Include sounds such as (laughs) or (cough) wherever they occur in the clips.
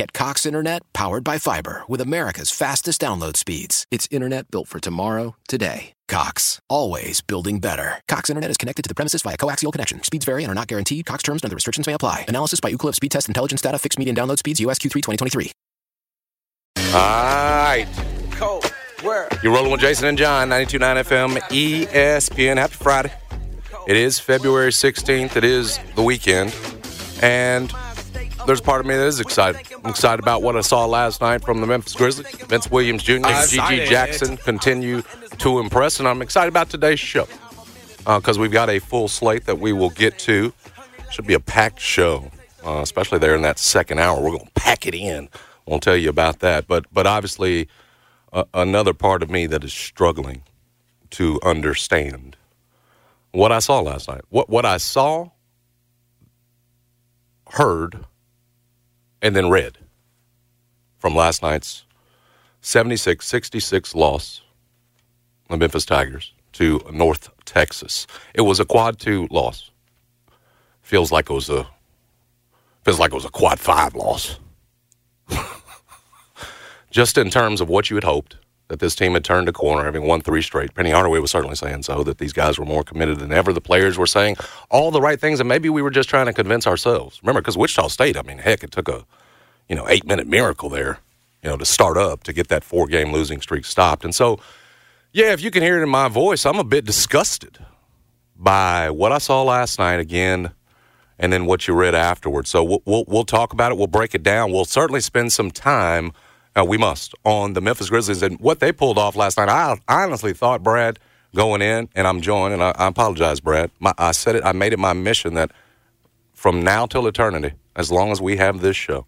Get Cox Internet powered by fiber with America's fastest download speeds. It's internet built for tomorrow, today. Cox, always building better. Cox Internet is connected to the premises via coaxial connection. Speeds vary and are not guaranteed. Cox terms and other restrictions may apply. Analysis by Ookla Speed Test Intelligence Data. Fixed median download speeds. USQ3 2023. All right. You're rolling with Jason and John, 92.9 FM, ESPN. Happy Friday. It is February 16th. It is the weekend. And there's a part of me that is excited. I'm excited about what I saw last night from the Memphis Grizzlies. Vince Williams Jr. and G.G. Jackson continue to impress, and I'm excited about today's show because uh, we've got a full slate that we will get to. Should be a packed show, uh, especially there in that second hour. We're going to pack it in. Won't tell you about that, but but obviously uh, another part of me that is struggling to understand what I saw last night. What what I saw, heard, and then red from last night's 76 66 loss, the Memphis Tigers to North Texas. It was a quad two loss. Feels like it was a feels like it was a quad five loss. (laughs) Just in terms of what you had hoped that this team had turned a corner, having won three straight. Penny Hardaway was certainly saying so, that these guys were more committed than ever. The players were saying all the right things, and maybe we were just trying to convince ourselves. Remember, because Wichita State, I mean, heck, it took a you know eight minute miracle there, you know, to start up to get that four game losing streak stopped. And so, yeah, if you can hear it in my voice, I'm a bit disgusted by what I saw last night again, and then what you read afterwards. So we'll we'll, we'll talk about it. We'll break it down. We'll certainly spend some time uh, we must on the Memphis Grizzlies and what they pulled off last night. I, honestly thought Brad going in, and I'm joined, and I, I apologize, Brad. My, I said it. I made it my mission that from now till eternity, as long as we have this show,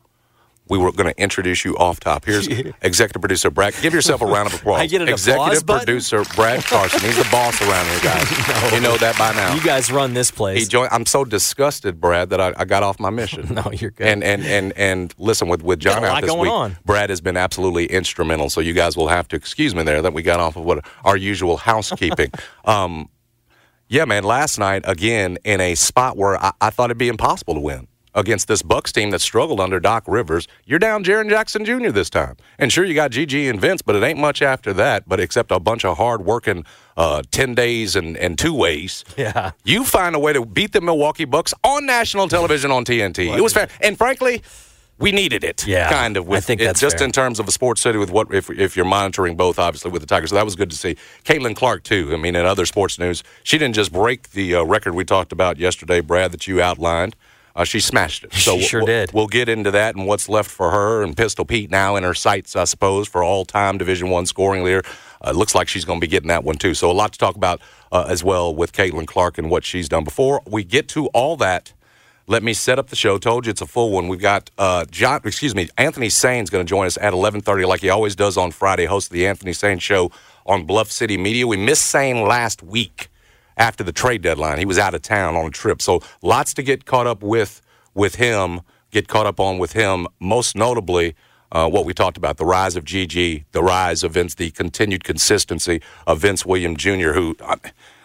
we were going to introduce you off top. Here's (laughs) executive producer Brad. Give yourself a round of applause. I get an executive applause producer Brad Carson. He's the boss around here, guys. (laughs) no. You know that by now. You guys run this place. He joined, I'm so disgusted, Brad, that I, I got off my mission. (laughs) no, you're good. And and and and listen, with with John out this week, on. Brad has been absolutely instrumental. So you guys will have to excuse me there that we got off of what our usual housekeeping. um, yeah, man. Last night again in a spot where I, I thought it'd be impossible to win against this Bucks team that struggled under Doc Rivers. You're down Jaren Jackson Jr. this time. And sure, you got GG and Vince, but it ain't much after that, but except a bunch of hard working uh, 10 days and, and two ways. Yeah. You find a way to beat the Milwaukee Bucks on national television on TNT. it was fair. And frankly, we needed it, yeah, kind of. With I think it, that's just fair. in terms of a sports city with what if if you're monitoring both, obviously with the Tigers. So that was good to see. Caitlin Clark too. I mean, in other sports news, she didn't just break the uh, record we talked about yesterday, Brad, that you outlined. Uh, she smashed it. (laughs) So she sure we'll, did. We'll get into that and what's left for her and Pistol Pete now in her sights, I suppose, for all-time Division One scoring leader. Uh, looks like she's going to be getting that one too. So a lot to talk about uh, as well with Caitlin Clark and what she's done. Before we get to all that, let me set up the show. Told you it's a full one. We've got uh, John. Excuse me, Anthony Sain's going to join us at 11:30, like he always does on Friday. Host of the Anthony Sain Show on Bluff City Media. We missed Sain last week after the trade deadline. He was out of town on a trip, so lots to get caught up with with him. Get caught up on with him. Most notably. Uh, what we talked about the rise of GG, the rise of Vince, the continued consistency of Vince Williams Jr., who uh,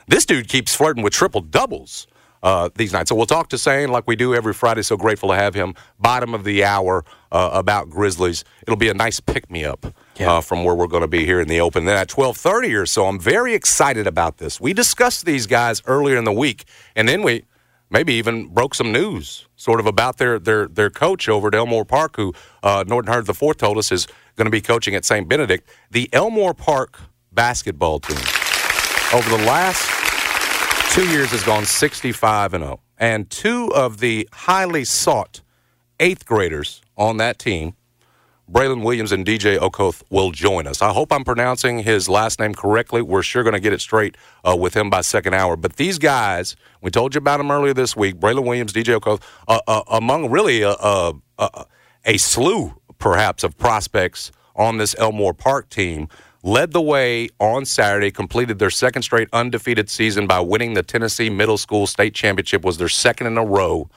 this dude keeps flirting with triple doubles uh, these nights. So we'll talk to Sain like we do every Friday. So grateful to have him. Bottom of the hour uh, about Grizzlies. It'll be a nice pick me up Yeah. uh, from where we're going to be here in the open. Then at twelve thirty or so, I'm very excited about this. We discussed these guys earlier in the week, and then we maybe even broke some news sort of about their their their coach over at Elmore Park, who uh, Norton Hurd the fourth told us is going to be coaching at St. Benedict. The Elmore Park basketball team over the last two years has gone 65 and 0. And two of the highly sought eighth graders on that team Braylon Williams and DJ Okoth will join us. I hope I'm pronouncing his last name correctly. We're sure going to get it straight uh, with him by second hour. But these guys, we told you about them earlier this week. Braylon Williams, DJ Okoth, uh, uh, among really a, a, a slew, perhaps, of prospects on this Elmore Park team led the way on Saturday, completed their second straight undefeated season by winning the Tennessee Middle School State Championship, was their second in a row.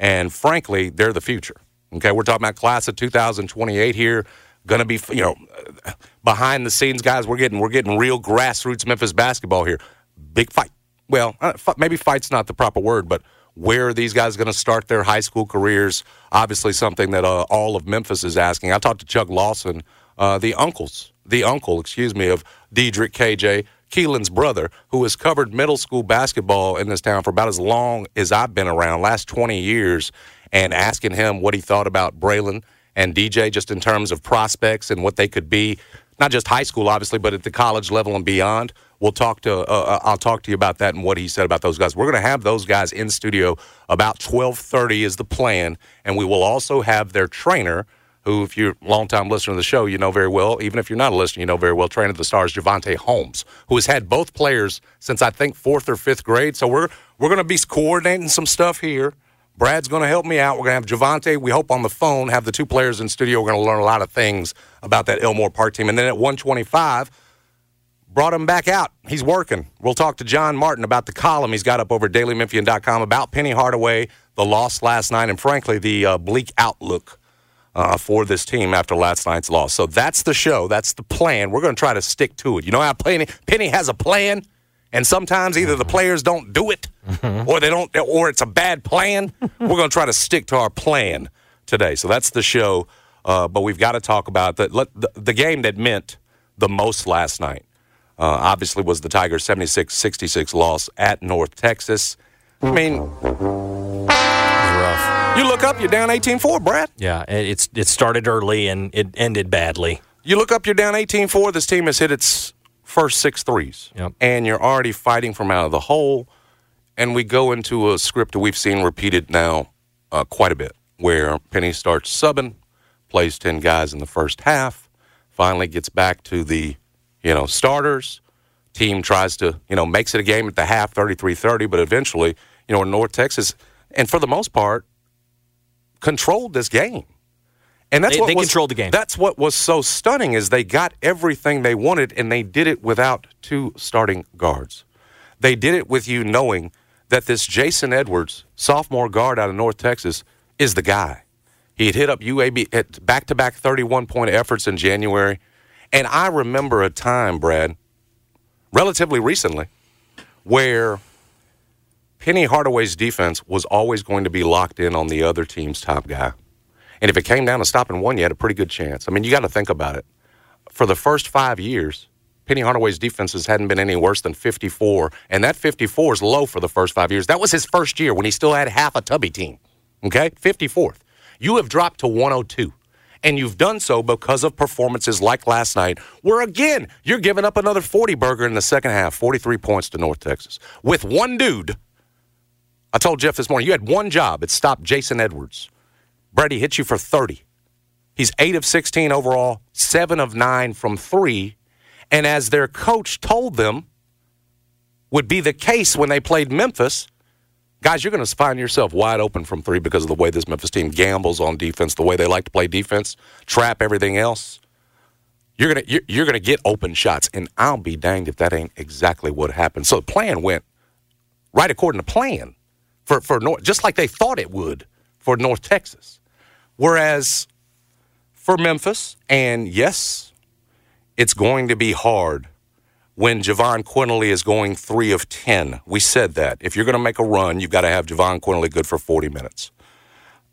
And frankly, they're the future. Okay, we're talking about class of 2028 here. Going to be, you know, behind the scenes guys. We're getting we're getting real grassroots Memphis basketball here. Big fight. Well, uh, maybe fight's not the proper word, but where are these guys going to start their high school careers? Obviously, something that uh, all of Memphis is asking. I talked to Chuck Lawson, uh, the uncles, the uncle, excuse me, of Diedrich KJ, Keelan's brother, who has covered middle school basketball in this town for about as long as I've been around, last 20 years and asking him what he thought about Braylon and DJ just in terms of prospects and what they could be, not just high school, obviously, but at the college level and beyond. We'll talk to. Uh, uh I'll talk to you about that and what he said about those guys. We're going to have those guys in studio about twelve thirty is the plan, and we will also have their trainer, who, if you're a longtime listener to the show, you know very well. Even if you're not a listener, you know very well. Trainer of the Stars, Javante Holmes, who has had both players since I think fourth or fifth grade. So we're we're going to be coordinating some stuff here Brad's going to help me out. We're going to have Javante, we hope, on the phone, have the two players in studio. We're going to learn a lot of things about that Elmore Park team. And then at 125, brought him back out. He's working. We'll talk to John Martin about the column he's got up over dailymemphian.com about Penny Hardaway, the loss last night, and frankly, the uh, bleak outlook uh, for this team after last night's loss. So that's the show. That's the plan. We're going to try to stick to it. You know how Penny, Penny has a plan? and sometimes either the players don't do it or they don't or it's a bad plan (laughs) we're going to try to stick to our plan today so that's the show uh, but we've got to talk about the, the, the game that meant the most last night uh, obviously was the tigers 76-66 loss at north texas i mean. You look up you're down 18-4 brad Yeah, it- it's it started early and it ended badly. you look up you're down 18-4 this team has hit its first six threes Yep. and you're already fighting from out of the hole and we go into a script that we've seen repeated now uh, quite a bit where penny starts subbing plays 10 guys in the first half finally gets back to the you know starters team tries to you know makes it a game at the half 33-30 but eventually you know in north texas and for the most part controlled this game and that's They- what they was, controlled the game. That's what was so stunning is they got everything they wanted and they did it without two starting guards. They did it with you knowing that this Jason Edwards, sophomore guard out of North Texas, is the guy. He had hit up UAB at back-to-back 31-point efforts in January, and I remember a time, Brad, relatively recently, where Penny Hardaway's defense was always going to be locked in on the other team's top guy. And if it came down to stopping one, you had a pretty good chance. I mean, you got to think about it. For the first five years, Penny Hardaway's defenses hadn't been any worse than 54, and that 54 is low for the first five years. That was his first year when he still had half a tubby team. Okay, 54th. You have dropped to 102, and you've done so because of performances like last night, where again you're giving up another 40 burger in the second half, 43 points to North Texas with one dude. I told Jeff this morning you had one job. It's stop Jason Edwards. Brady hit you for 30. He's 8 of 16 overall, 7 of 9 from 3. And as their coach told them would be the case when they played Memphis, guys, you're going to find yourself wide open from 3 because of the way this Memphis team gambles on defense, the way they like to play defense, trap everything else. You're going to you're, you're going to get open shots and I'll be danged if that ain't exactly what happened. So the plan went right according to plan for for North, just like they thought it would for North Texas. Whereas for Memphis, and yes, it's going to be hard when Javon Quinerly is going three of 10. We said that. If you're going to make a run, you've got to have Javon Quinerly good for 40 minutes.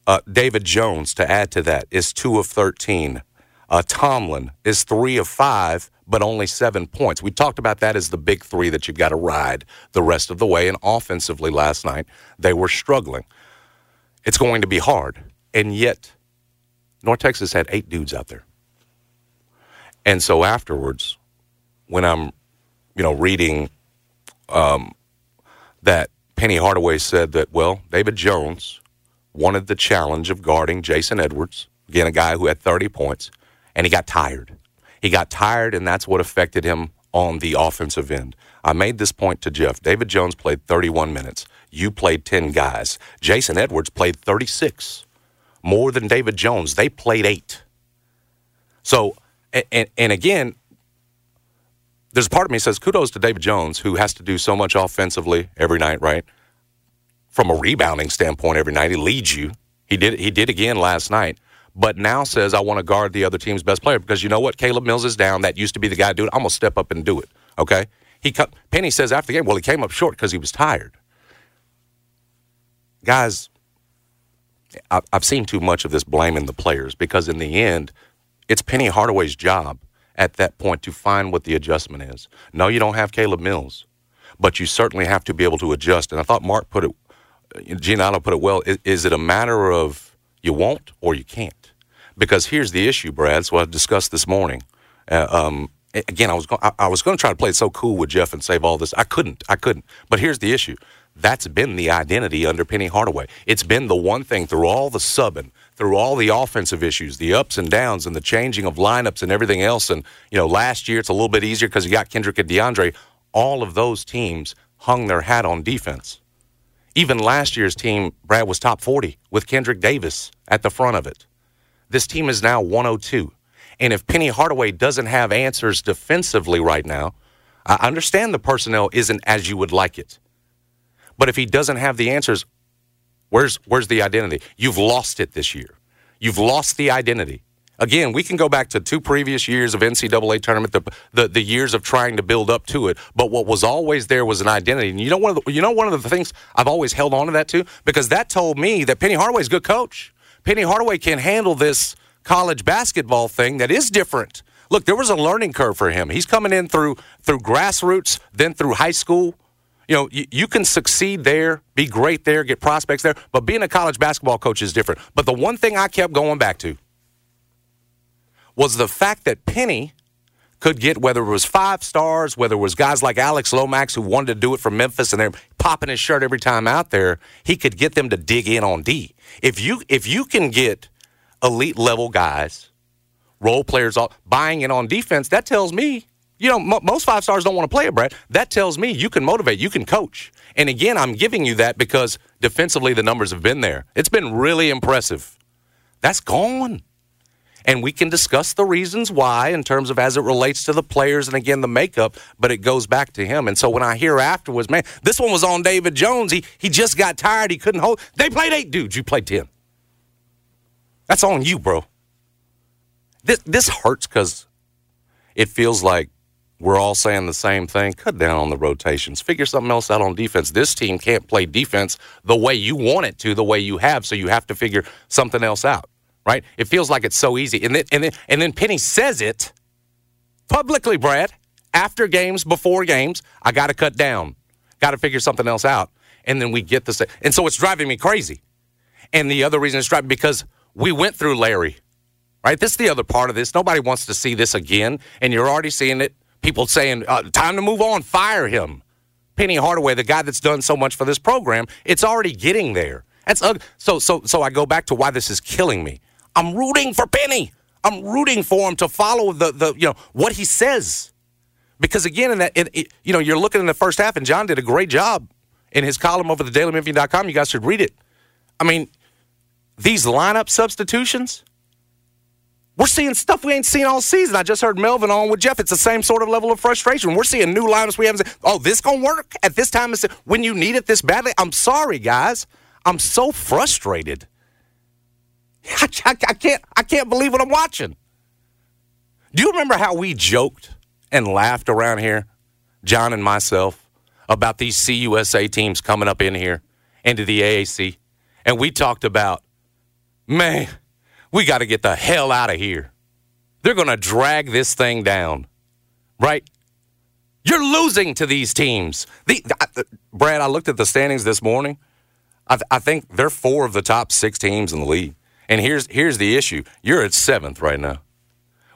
Uh, David Jones, to add to that, is two of 13. Uh, Tomlin is three of five, but only seven points. We talked about that as the big three that you've got to ride the rest of the way. And offensively last night, they were struggling. It's going to be hard. And yet, North Texas had eight dudes out there. And so afterwards, when I'm, you know, reading um, that Penny Hardaway said that, well, David Jones wanted the challenge of guarding Jason Edwards, again, a guy who had 30 points. and he got tired. He got tired, and that's what affected him on the offensive end. I made this point to Jeff. David Jones played 31 minutes. You played 10 guys. Jason Edwards played 36, more than David Jones. They played eight. So, and, and again, there's a part of me says kudos to David Jones, who has to do so much offensively every night, right? From a rebounding standpoint, every night he leads you. He did. He did again last night but now says I want to guard the other team's best player because you know what? Caleb Mills is down. That used to be the guy it. I'm gonna step up and do it. Okay. He Penny says after the game, well, he came up short because he was tired. Guys, I've seen too much of this blaming the players because in the end, it's Penny Hardaway's job at that point to find what the adjustment is. No, you don't have Caleb Mills, but you certainly have to be able to adjust. And I thought Mark put it, Giannotto put it well. Is, is it a matter of you won't or you can't? Because here's the issue, Brad. So I discussed this morning. Uh, um, again, I was I, I was going to try to play it so cool with Jeff and save all this. I couldn't. I couldn't. But here's the issue. That's been the identity under Penny Hardaway. It's been the one thing through all the subbing, through all the offensive issues, the ups and downs, and the changing of lineups and everything else. And you know, last year it's a little bit easier because you got Kendrick and DeAndre. All of those teams hung their hat on defense. Even last year's team, Brad was top 40 with Kendrick Davis at the front of it. This team is now 102. And if Penny Hardaway doesn't have answers defensively right now, I understand the personnel isn't as you would like it. But if he doesn't have the answers, where's where's the identity? You've lost it this year. You've lost the identity. Again, we can go back to two previous years of NCAA tournament, the, the, the years of trying to build up to it. But what was always there was an identity. And you know one of the, you know one of the things I've always held on to that too because that told me that Penny Hardaway's a good coach. Penny Hardaway can handle this college basketball thing that is different. Look, there was a learning curve for him. He's coming in through through grassroots, then through high school. You know, you, you can succeed there, be great there, get prospects there, but being a college basketball coach is different. But the one thing I kept going back to was the fact that Penny could get whether it was five stars, whether it was guys like Alex Lomax who wanted to do it from Memphis and they're popping his shirt every time out there, he could get them to dig in on D. If you if you can get elite level guys, role players all buying in on defense, that tells me, you know, m- most five stars don't want to play it, Brett. That tells me you can motivate, you can coach. And again, I'm giving you that because defensively the numbers have been there. It's been really impressive. That's gone. And we can discuss the reasons why in terms of as it relates to the players and again the makeup, but it goes back to him. And so when I hear afterwards, man, this one was on David Jones. He he just got tired. He couldn't hold. They played eight dudes. You played ten. That's on you, bro. This this hurts because it feels like we're all saying the same thing. Cut down on the rotations. Figure something else out on defense. This team can't play defense the way you want it to, the way you have. So you have to figure something else out right? It feels like it's so easy. And then, and then, and then Penny says it publicly, Brad, after games, before games. I got to cut down, got to figure something else out. And then we get this. And so it's driving me crazy. And the other reason it's driving because we went through Larry, right? This is the other part of this. Nobody wants to see this again. And you're already seeing it. People saying, uh, time to move on, fire him. Penny Hardaway, the guy that's done so much for this program, it's already getting there. That's uh, so so so I go back to why this is killing me. I'm rooting for Penny. I'm rooting for him to follow the the you know what he says. Because again, in that in, you know you're looking in the first half, and John did a great job in his column over the DailyMemphian.com. You guys should read it. I mean, these lineup substitutions. We're seeing stuff we ain't seen all season. I just heard Melvin on with Jeff. It's the same sort of level of frustration. We're seeing new lineups we haven't seen. Oh, this gonna work at this time? When you need it this badly? I'm sorry, guys. I'm so frustrated. I, I, I, can't I can't believe what I'm watching. Do you remember how we joked and laughed around here, John and myself, about these CUSA teams coming up in here into the AAC? And we talked about, man, we got to get the hell out of here. They're going to drag this thing down, right? You're losing to these teams. The, Brad, I looked at the standings this morning. I, I think they're four of the top six teams in the league. And here's here's the issue: you're at seventh right now.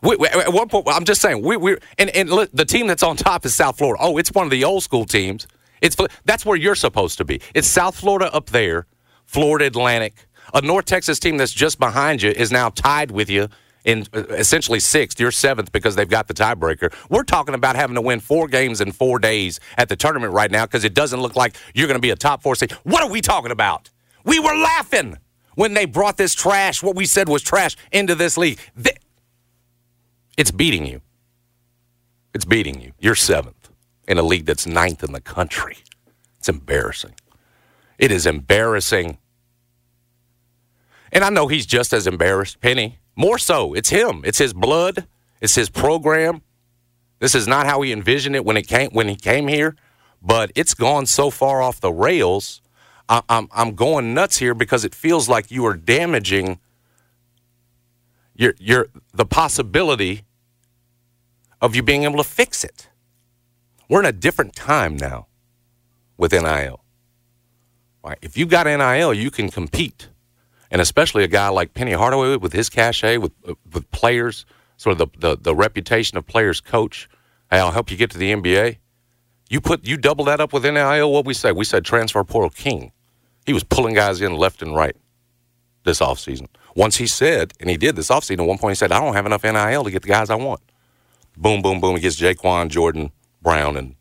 We, we, at one point, I'm just saying, we, we're and, and look, the team that's on top is South Florida. Oh, it's one of the old school teams. It's that's where you're supposed to be. It's South Florida up there, Florida Atlantic. A North Texas team that's just behind you is now tied with you in uh, essentially sixth. You're seventh because they've got the tiebreaker. We're talking about having to win four games in four days at the tournament right now because it doesn't look like you're going to be a top four seed. What are we talking about? We were laughing when they brought this trash, what we said was trash, into this league. It's beating you. It's beating you. You're seventh in a league that's ninth in the country. It's embarrassing. It is embarrassing. And I know he's just as embarrassed, Penny. More so, it's him. It's his blood. It's his program. This is not how he envisioned it when it came when he came here, but it's gone so far off the rails. I, I'm I'm going nuts here because it feels like you are damaging your your the possibility of you being able to fix it. We're in a different time now with NIL. Right? If you got NIL, you can compete and especially a guy like Penny Hardaway with his cachet, with uh, with players, sort of the, the, the reputation of players coach. Hey, I'll help you get to the NBA. You put you double that up with NIL. What we say? We said transfer portal king. He was pulling guys in left and right this offseason. Once he said, and he did this offseason, at one point he said, I don't have enough NIL to get the guys I want. Boom, boom, boom. He gets Jaquan, Jordan, Brown, and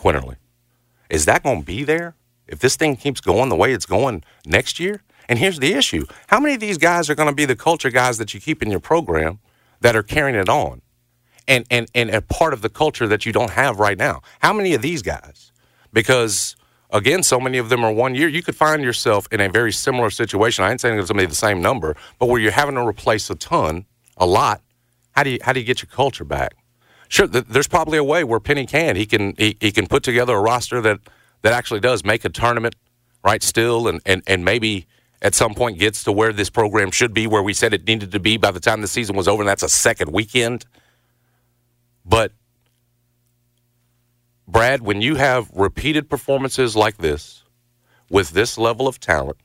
Quinerly. Is that going to be there? If this thing keeps going the way it's going next year, and here's the issue how many of these guys are going to be the culture guys that you keep in your program that are carrying it on and, and, and a part of the culture that you don't have right now? How many of these guys? Because, again, so many of them are one year. You could find yourself in a very similar situation. I ain't saying it's going to be the same number, but where you're having to replace a ton, a lot. How do you, how do you get your culture back? Sure, th- there's probably a way where Penny can. He can he, he can put together a roster that, that actually does make a tournament, right, still, and, and, and maybe – at some point gets to where this program should be, where we said it needed to be by the time the season was over, and that's a second weekend. But, Brad, when you have repeated performances like this, with this level of talent,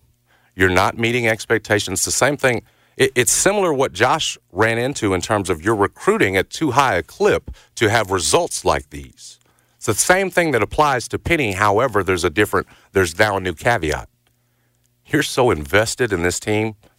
you're not meeting expectations. The same thing, it, it's similar what Josh ran into in terms of you're recruiting at too high a clip to have results like these. It's the same thing that applies to Penny. However, there's a different, there's now a new caveat you're so invested in this team.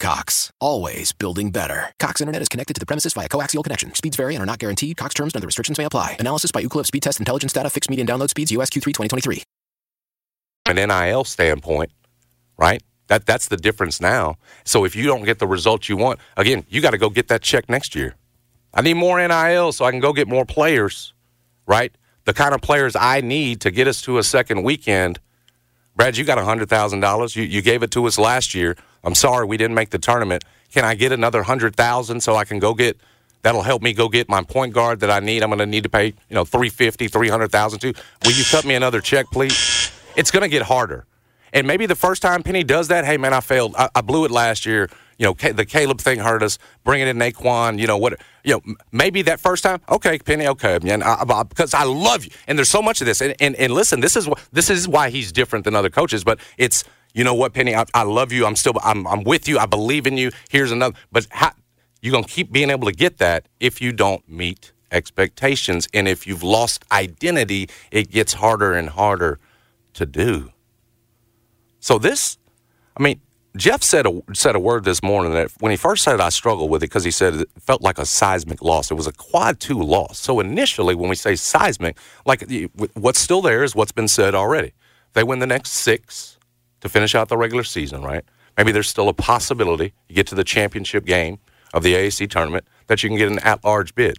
Cox, always building better. Cox Internet is connected to the premises via coaxial connection. Speeds vary and are not guaranteed. Cox terms and other restrictions may apply. Analysis by Ookla Speed Test Intelligence Data. Fixed median download speeds. US Q3 2023. An NIL standpoint, right? That that's the difference now. So if you don't get the results you want, again, you got to go get that check next year. I need more NIL so I can go get more players, right? the kind of players I need to get us to a second weekend. Brad, you got $100,000. You, you gave it to us last year. I'm sorry we didn't make the tournament. Can I get another 100000 so I can go get that'll help me go get my point guard that I need. I'm going to need to pay, you know, 350, 300,000 to. Will you cut me another check, please? It's going to get harder. And maybe the first time Penny does that, hey man, I failed. I, I blew it last year you know, the Caleb thing hurt us. Bringing in Naquan, you know what? You know, maybe that first time, okay, Penny, okay, man, because I, I, love you, and there's so much of this. And, and and listen, this is this is why he's different than other coaches. But it's you know what, Penny, I, I love you. I'm still, I'm, I'm with you. I believe in you. Here's another. But how, you're gonna keep being able to get that if you don't meet expectations, and if you've lost identity, it gets harder and harder to do. So this, I mean, Jeff said a said a word this morning that when he first said it, I struggled with it because he said it felt like a seismic loss. It was a quad two loss. So initially, when we say seismic, like what's still there is what's been said already. They win the next six to finish out the regular season, right? Maybe there's still a possibility you get to the championship game of the AAC tournament that you can get an at-large bid.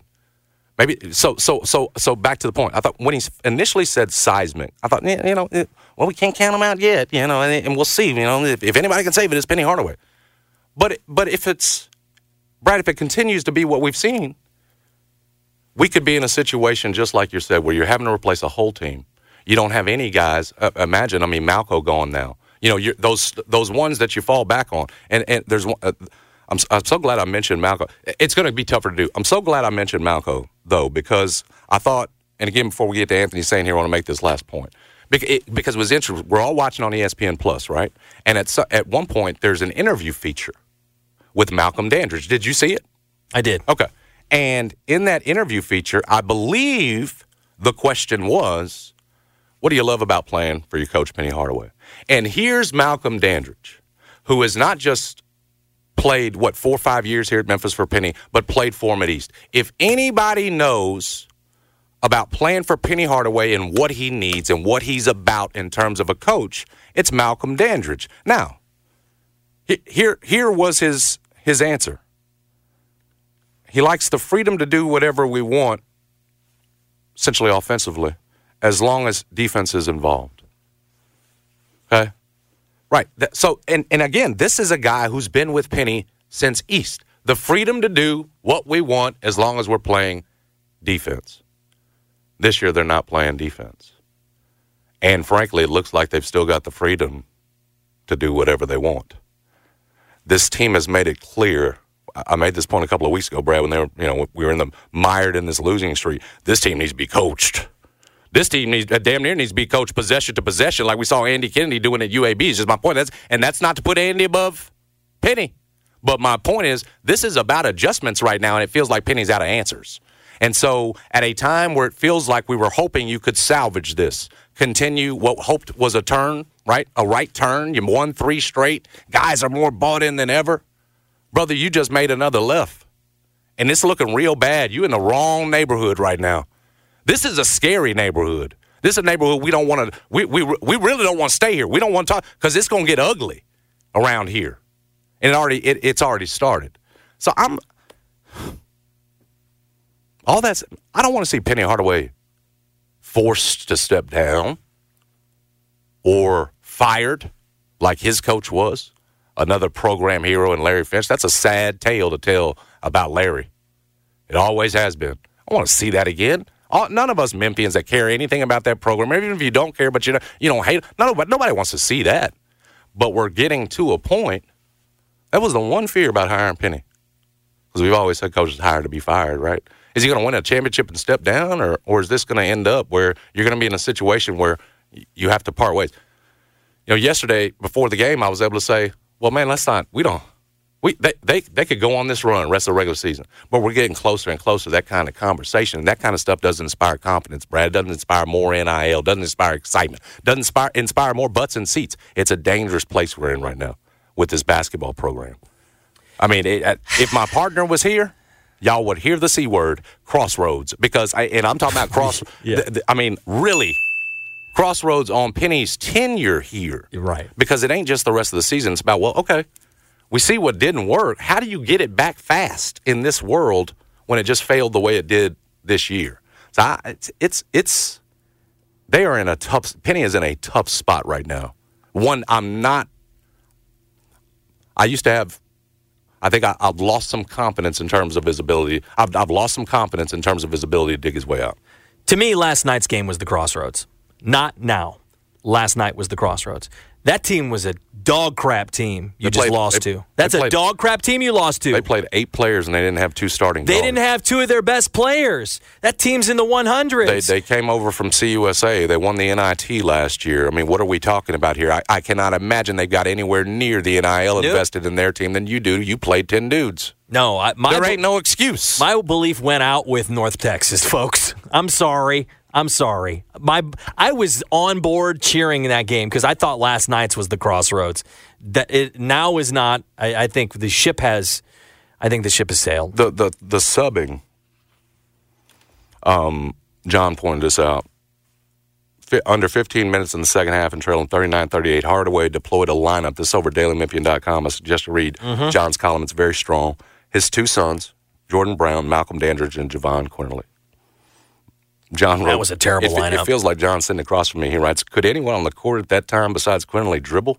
Maybe so. So so so. Back to the point. I thought when he initially said seismic, I thought you know, well, we can't count them out yet, you know, and, and we'll see. You know, if, if, anybody can save it, it's Penny Hardaway. But but if it's Brad, if it continues to be what we've seen, we could be in a situation just like you said, where you're having to replace a whole team. You don't have any guys. Uh, imagine, I mean, Malco gone now. You know, those those ones that you fall back on, and and there's one. Uh, I'm, I'm so glad I mentioned Malco. It's going to be tougher to do. I'm so glad I mentioned Malco, though, because I thought, and again, before we get to Anthony Sain here, I want to make this last point. Because it was interesting. We're all watching on ESPN Plus, right? And at, at one point, there's an interview feature with Malcolm Dandridge. Did you see it? I did. Okay. And in that interview feature, I believe the question was, what do you love about playing for your coach, Penny Hardaway? And here's Malcolm Dandridge, who has not just played what four or five years here at Memphis for Penny, but played for him at East. If anybody knows about playing for Penny Hardaway and what he needs and what he's about in terms of a coach, it's Malcolm Dandridge. Now, here here was his his answer. He likes the freedom to do whatever we want, essentially offensively, as long as defense is involved. Okay? Right. So, and, and again, this is a guy who's been with Penny since East. The freedom to do what we want as long as we're playing defense. This year, they're not playing defense. And frankly, it looks like they've still got the freedom to do whatever they want. This team has made it clear. I made this point a couple of weeks ago, Brad, when they were, you know, we were in the mired in this losing streak. This team needs to be coached. This team needs uh, damn near needs to be coached possession to possession, like we saw Andy Kennedy doing at UAB. Is just my point. That's and that's not to put Andy above Penny, but my point is this is about adjustments right now, and it feels like Penny's out of answers. And so, at a time where it feels like we were hoping you could salvage this, continue what hoped was a turn, right? A right turn. You won three straight. Guys are more bought in than ever. Brother, you just made another left. And it's looking real bad. You in the wrong neighborhood right now. This is a scary neighborhood. This is a neighborhood we don't want to. We, we we really don't want to stay here. We don't want to talk because it's going to get ugly around here, and it already it, it's already started. So I'm all that's. I don't want to see Penny Hardaway forced to step down or fired like his coach was. Another program hero in Larry Finch. That's a sad tale to tell about Larry. It always has been. I want to see that again. All, none of us Memphians that care anything about that program, even if you don't care, but you know, you don't hate. Nobody, nobody wants to see that. But we're getting to a point. That was the one fear about hiring Penny, because we've always said coaches hired to be fired, right? Is he going to win a championship and step down, or or is this going to end up where you're going to be in a situation where you have to part ways? You know, yesterday before the game, I was able to say, "Well, man, let's not. We don't. We they, they they could go on this run rest of the regular season, but we're getting closer and closer to that kind of conversation. That kind of stuff doesn't inspire confidence, Brad. It doesn't inspire more NIL, doesn't inspire excitement, doesn't inspire inspire more butts and seats. It's a dangerous place we're in right now with this basketball program. I mean, it, if my partner was here, y'all would hear the c word, crossroads, because I and I'm talking about cross. (laughs) yeah. th- th- I mean, really. Crossroads on Penny's tenure here. Right. Because it ain't just the rest of the season. It's about, well, okay, we see what didn't work. How do you get it back fast in this world when it just failed the way it did this year? So I, it's, it's, it's they are in a tough. Penny is in a tough spot right now. One, I'm not. I used to have. I think I, have lost some confidence in terms of his ability. I've, I've lost some confidence in terms of his ability to dig his way out. To me, last night's game was the crossroads. Not now. Last night was the crossroads. That team was a dog crap team you they just played, lost they, to. That's played, a dog crap team you lost to. They played eight players and they didn't have two starting. They didn't have two of their best players. That team's in the 100s. They, they came over from CUSA. They won the NIT last year. I mean, what are we talking about here? I, I cannot imagine they got anywhere near the NIL nope. invested in their team than you do. You played 10 dudes. No, I, there ain't no excuse. My belief went out with North Texas, folks. I'm sorry. I'm sorry. My I was on board cheering in that game because I thought last night's was the crossroads. That it now is not. I, I, think the ship has. I think the ship has sailed. The the the subbing. Um, John pointed this out. F- under 15 minutes in the second half and trailing 39-38, Hardaway deployed a lineup. This over dailymemphian.com. I suggest you read mm-hmm. John's column. It's very strong. His two sons, Jordan Brown, Malcolm Dandridge, and Javon Quinerly. John wrote, That was a terrible it, lineup. It feels like John sitting across from me. He writes, Could anyone on the court at that time besides Quinerly dribble?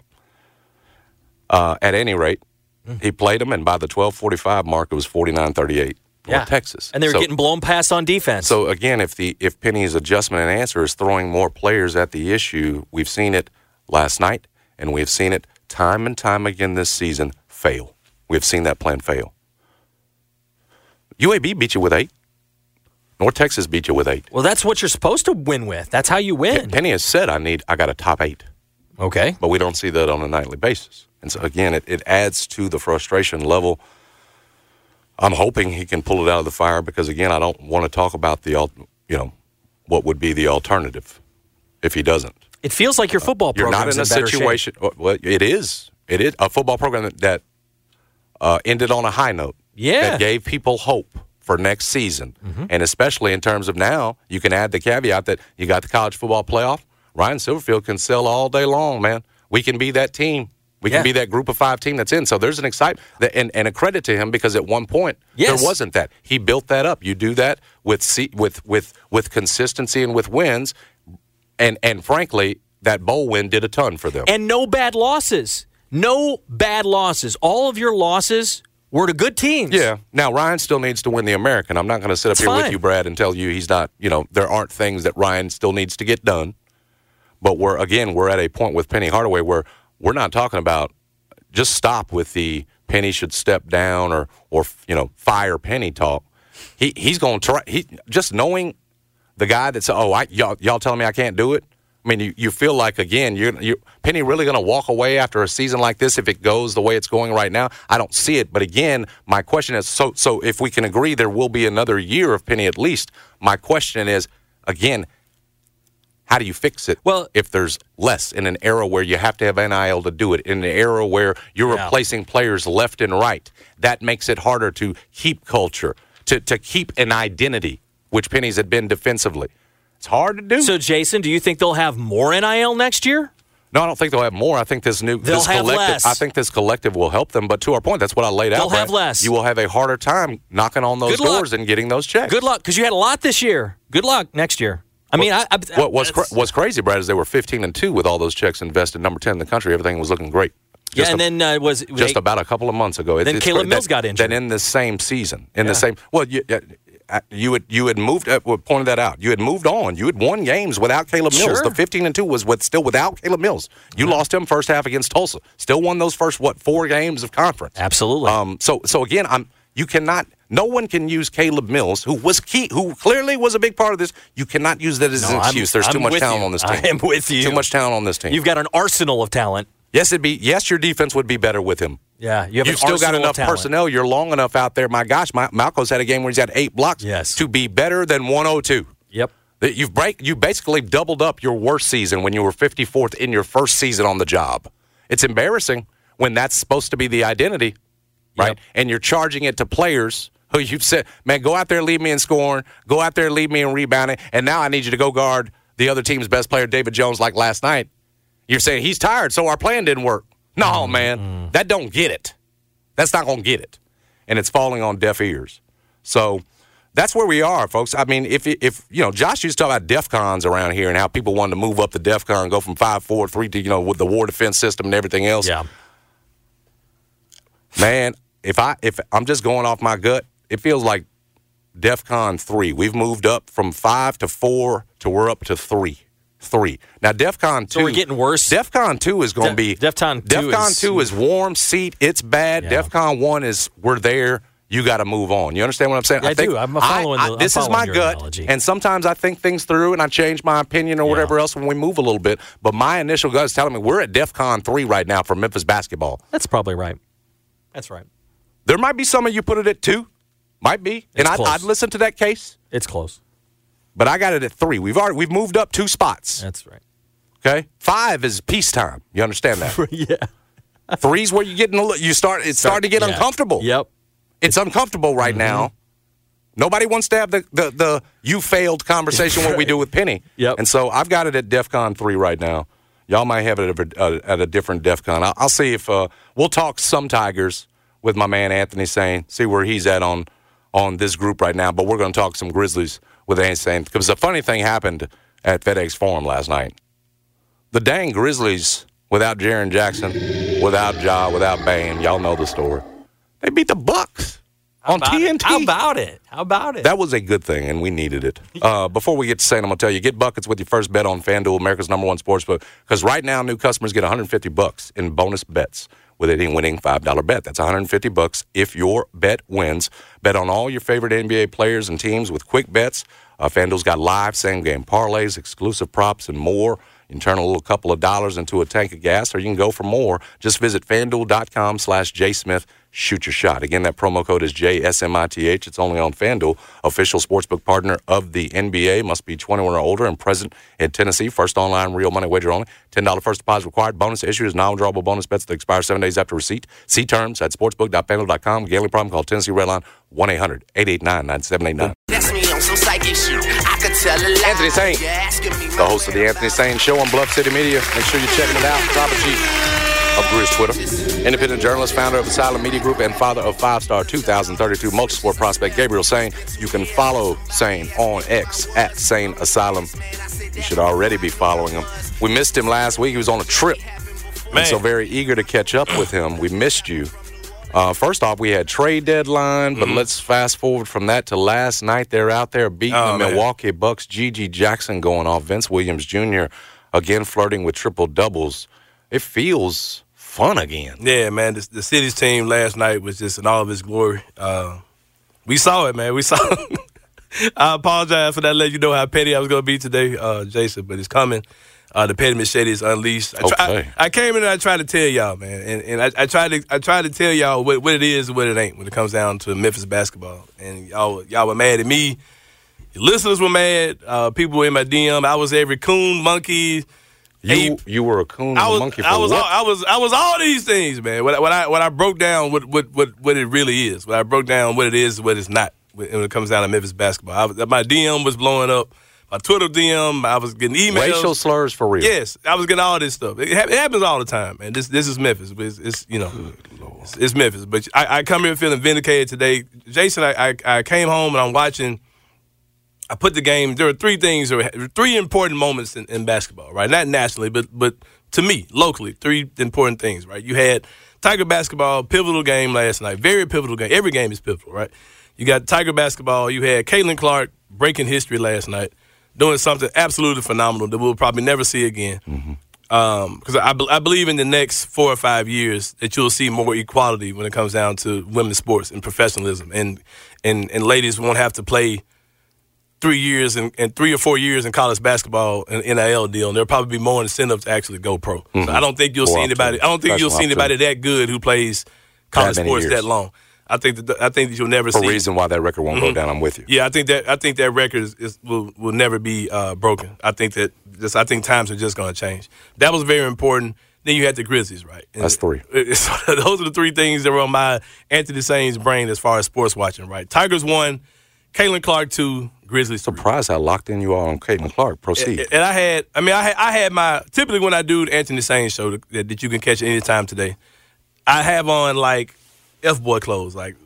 Uh, at any rate, mm. he played him, and by the 12:45 mark, it was 49-38. Yeah. Texas, and they were so, getting blown past on defense. So again, if the if Penny's adjustment and answer is throwing more players at the issue, we've seen it last night, and we've seen it time and time again this season fail. We've seen that plan fail. UAB beat you with eight. North Texas beat you with eight. Well, that's what you're supposed to win with. That's how you win. Penny has said, "I need, I got a top eight. Okay, but we don't see that on a nightly basis, and so again, it, it adds to the frustration level. I'm hoping he can pull it out of the fire because again, I don't want to talk about the, you know, what would be the alternative if he doesn't. It feels like your football program. You're not in, in a situation. Shape. Well, it is. It is a football program that, that uh, ended on a high note. Yeah, that gave people hope for next season. Mm-hmm. And especially in terms of now, you can add the caveat that you got the college football playoff. Ryan Silverfield can sell all day long, man. We can be that team. We yeah. can be that group of five team that's in. So there's an excitement and, and a credit to him because at one point yes. there wasn't that. He built that up. You do that with with with with consistency and with wins, and and frankly, that bowl win did a ton for them. And no bad losses. No bad losses. All of your losses were to good teams. Yeah. Now Ryan still needs to win the American. I'm not going to sit up it's here fine. with you, Brad, and tell you he's not. You know, there aren't things that Ryan still needs to get done. But we're again, we're at a point with Penny Hardaway where we're not talking about just stop with the Penny should step down or or you know fire Penny talk. He he's going to try. He just knowing the guy that's oh I, y'all y'all telling me I can't do it. I mean, you, you feel like again, you you Penny really going to walk away after a season like this if it goes the way it's going right now? I don't see it. But again, my question is so so if we can agree there will be another year of Penny at least. My question is again, how do you fix it? Well, if there's less in an era where you have to have NIL to do it, in an era where you're yeah. replacing players left and right, that makes it harder to keep culture, to to keep an identity, which Penny's had been defensively. It's hard to do. So, Jason, do you think they'll have more NIL next year? No, I don't think they'll have more. I think this new they'll this have collective. Less. I think this collective will help them. But to our point, that's what I laid they'll out. They'll have less. You will have a harder time knocking on those Good doors luck. and getting those checks. Good luck, because you had a lot this year. Good luck next year. I mean, what, I, I, what was cra- what's crazy, Brad, is they were 15 and two with all those checks invested, number 10 in the country. Everything was looking great. Just yeah, and a, then uh, was just about a couple of months ago. Then Caleb Mills that, got injured. Then in the same season, in yeah. the same well, you, you had you had moved uh, pointed that out. You had moved on. You had won games without Caleb Mills. Sure. The 15 and two was with still without Caleb Mills. You lost him first half against Tulsa. Still won those first what four games of conference. Absolutely. Um. So so again, I'm you cannot. No one can use Caleb Mills, who was key, who clearly was a big part of this. You cannot use that as no, an excuse. There's I'm too much talent you. on this team. I am with you. Too much talent on this team. You've got an arsenal of talent. Yes, it'd be. Yes, your defense would be better with him. Yeah, you have You've still got enough personnel. You're long enough out there. My gosh, my, Malco's had a game where he's had eight blocks. Yes. to be better than 102. Yep. You've break. You basically doubled up your worst season when you were 54th in your first season on the job. It's embarrassing when that's supposed to be the identity, right? Yep. And you're charging it to players who you've said, "Man, go out there, lead me in scoring. Go out there, lead me in rebounding." And now I need you to go guard the other team's best player, David Jones, like last night. You're saying he's tired, so our plan didn't work. No, Mm-hmm. man, that don't get it. That's not going to get it, and it's falling on deaf ears. So that's where we are, folks. I mean, if if you know, Josh used to talk about DEF CONs around here and how people wanted to move up the DEF CON, go from five four three to you know with the war defense system and everything else. Yeah. Man, if I if I'm just going off my gut, it feels like DEF CON three. We've moved up from five to four to we're up to three three. Now, DEF CON 2. So we're getting worse? DEF CON 2 is going to be. DEF CON 2 DEF CON is, 2 is warm seat. It's bad. Yeah. DEF CON 1 is we're there. You got to move on. You understand what I'm saying? Yeah, I, think do. I'm following I, the, I, This I'm is my gut. Analogy. And sometimes I think things through and I change my opinion or whatever else when we move a little bit. But my initial gut is telling me we're at DEF CON 3 right now for Memphis basketball. That's probably right. That's right. There might be some of you put it at 2. Might be. It's and I'd. I'd listen to that case. It's close. But I got it at three. We've already we've moved up two spots. That's right. Okay, five is peacetime. You understand that? (laughs) yeah. Three's where you getting a you start. It's starting to get yeah. uncomfortable. Yep. It's uncomfortable right mm-hmm. now. Nobody wants to have the, the, the you failed conversation what we (laughs) do with Penny. Yep. And so I've got it at DEF CON 3 right now. Y'all might have it at a, at a different DEF CON. I'll, I'll see if uh, we'll talk some Tigers with my man Anthony Sain, see where he's at on on this group right now. But we're going to talk some Grizzlies with Sain because the funny thing happened at FedEx Forum last night. The dang Grizzlies, without Jaren Jackson, without Ja, without Bam, y'all know the story. They beat the Bucks. How on TNT. It? How about it? How about it? That was a good thing, and we needed it. (laughs) Uh, before we get to Sain, I'm gonna tell you, get buckets with your first bet on FanDuel, America's number one sports book, because right now new customers get 150 bucks in bonus bets with any winning $5 bet. That's 150 bucks if your bet wins. Bet on all your favorite NBA players and teams with quick bets. Uh, FanDuel's got live same game parlays, exclusive props, and more. You can turn a little couple of dollars into a tank of gas, or you can go for more. Just visit fanduel.com slash jsmith shoot your shot. Again, that promo code is JSMITH. It's only on FanDuel, official sportsbook partner of the NBA. Must be 21 or older and present in Tennessee. First online real money wager only. $10 first deposit required. Bonus issue is non-withdrawable bonus bets that expire seven days after receipt. See terms at sportsbook.fanduel.com. Gambling problem? Call Tennessee Redline 1-800-889-9789. Anthony Sain, the host of the Anthony Sain Show on Bluff City Media. Make sure you're checking it out. Top of Chief of Grizz Twitter. Independent journalist, founder of Asylum Media Group, and father of five-star 2032 multisport prospect Gabriel Sain. You can follow Sain on X at Sain Asylum. You should already be following him. We missed him last week. He was on a trip. Man. so very eager to catch up with him. We missed you. Uh, first off, we had trade deadline, but mm-hmm. let's fast forward from that to last night. They're out there beating oh, the man. Milwaukee Bucks. GG Jackson going off. Vince Williams Jr. again flirting with triple doubles it feels fun again. Yeah, man. The, the city's team last night was just in all of its glory. Uh, we saw it, man. We (laughs) saw. I apologize for that. Let you know how petty I was going to be today, uh, Jason, but it's coming. Uh, the petty machete is unleashed. I, try, okay. I, I, came in and I tried to tell y'all, man, and, and I, I tried to I tried to tell y'all what, what it is and what it ain't when it comes down to Memphis basketball. And y'all y'all were mad at me. Your listeners were mad. Uh, people were in my DM. I was every coon, monkey, you you were a coon I was, monkey I was? All, I was I was all these things, man. When, when I when I broke down what, what what what it really is, when I broke down what it is, what it's not, when it comes down to Memphis basketball, I was, my DM was blowing up. My Twitter DM, I was getting emails. Racial slurs for real. Yes, I was getting all this stuff. It, it happens all the time, man. This this is Memphis. It's, it's you know, it's, it's, Memphis. But I, I, come here feeling vindicated today. Jason, I, I I came home and I'm watching I put the game. There are three things, were three important moments in, in, basketball, right? Not nationally, but but to me, locally, three important things, right? You had Tiger basketball, pivotal game last night, very pivotal game. Every game is pivotal, right? You got Tiger basketball. You had Caitlin Clark breaking history last night, doing something absolutely phenomenal that we'll probably never see again. Mm-hmm because um, I, I believe in the next four or five years that you'll see more equality when it comes down to women's sports and professionalism, and and and ladies won't have to play three years and, and, three or four years in college basketball and NIL deal, and there'll probably be more incentive to actually go pro. Mm-hmm. So I don't think you'll see anybody. I don't think you'll see anybody that good who plays college that sports years. that long. I think that I think that you'll never For see. a reason why that record won't mm-hmm. go down. I'm with you. Yeah, I think that I think that record is, is will will never be uh, broken. I think that just I think times are just going to change. That was very important. Then you had the Grizzlies, right? And That's three. (laughs) those are the three things that were on my Anthony Sain's brain as far as sports watching, right? Tigers one, Caitlin Clark two, Grizzlies. Surprised how locked in you are on Caitlin Clark. Proceed. And, and, I had, I mean, I had, I had my typically when I do the Anthony Sain show that, that you can catch anytime today, I have on like f boy clothes, like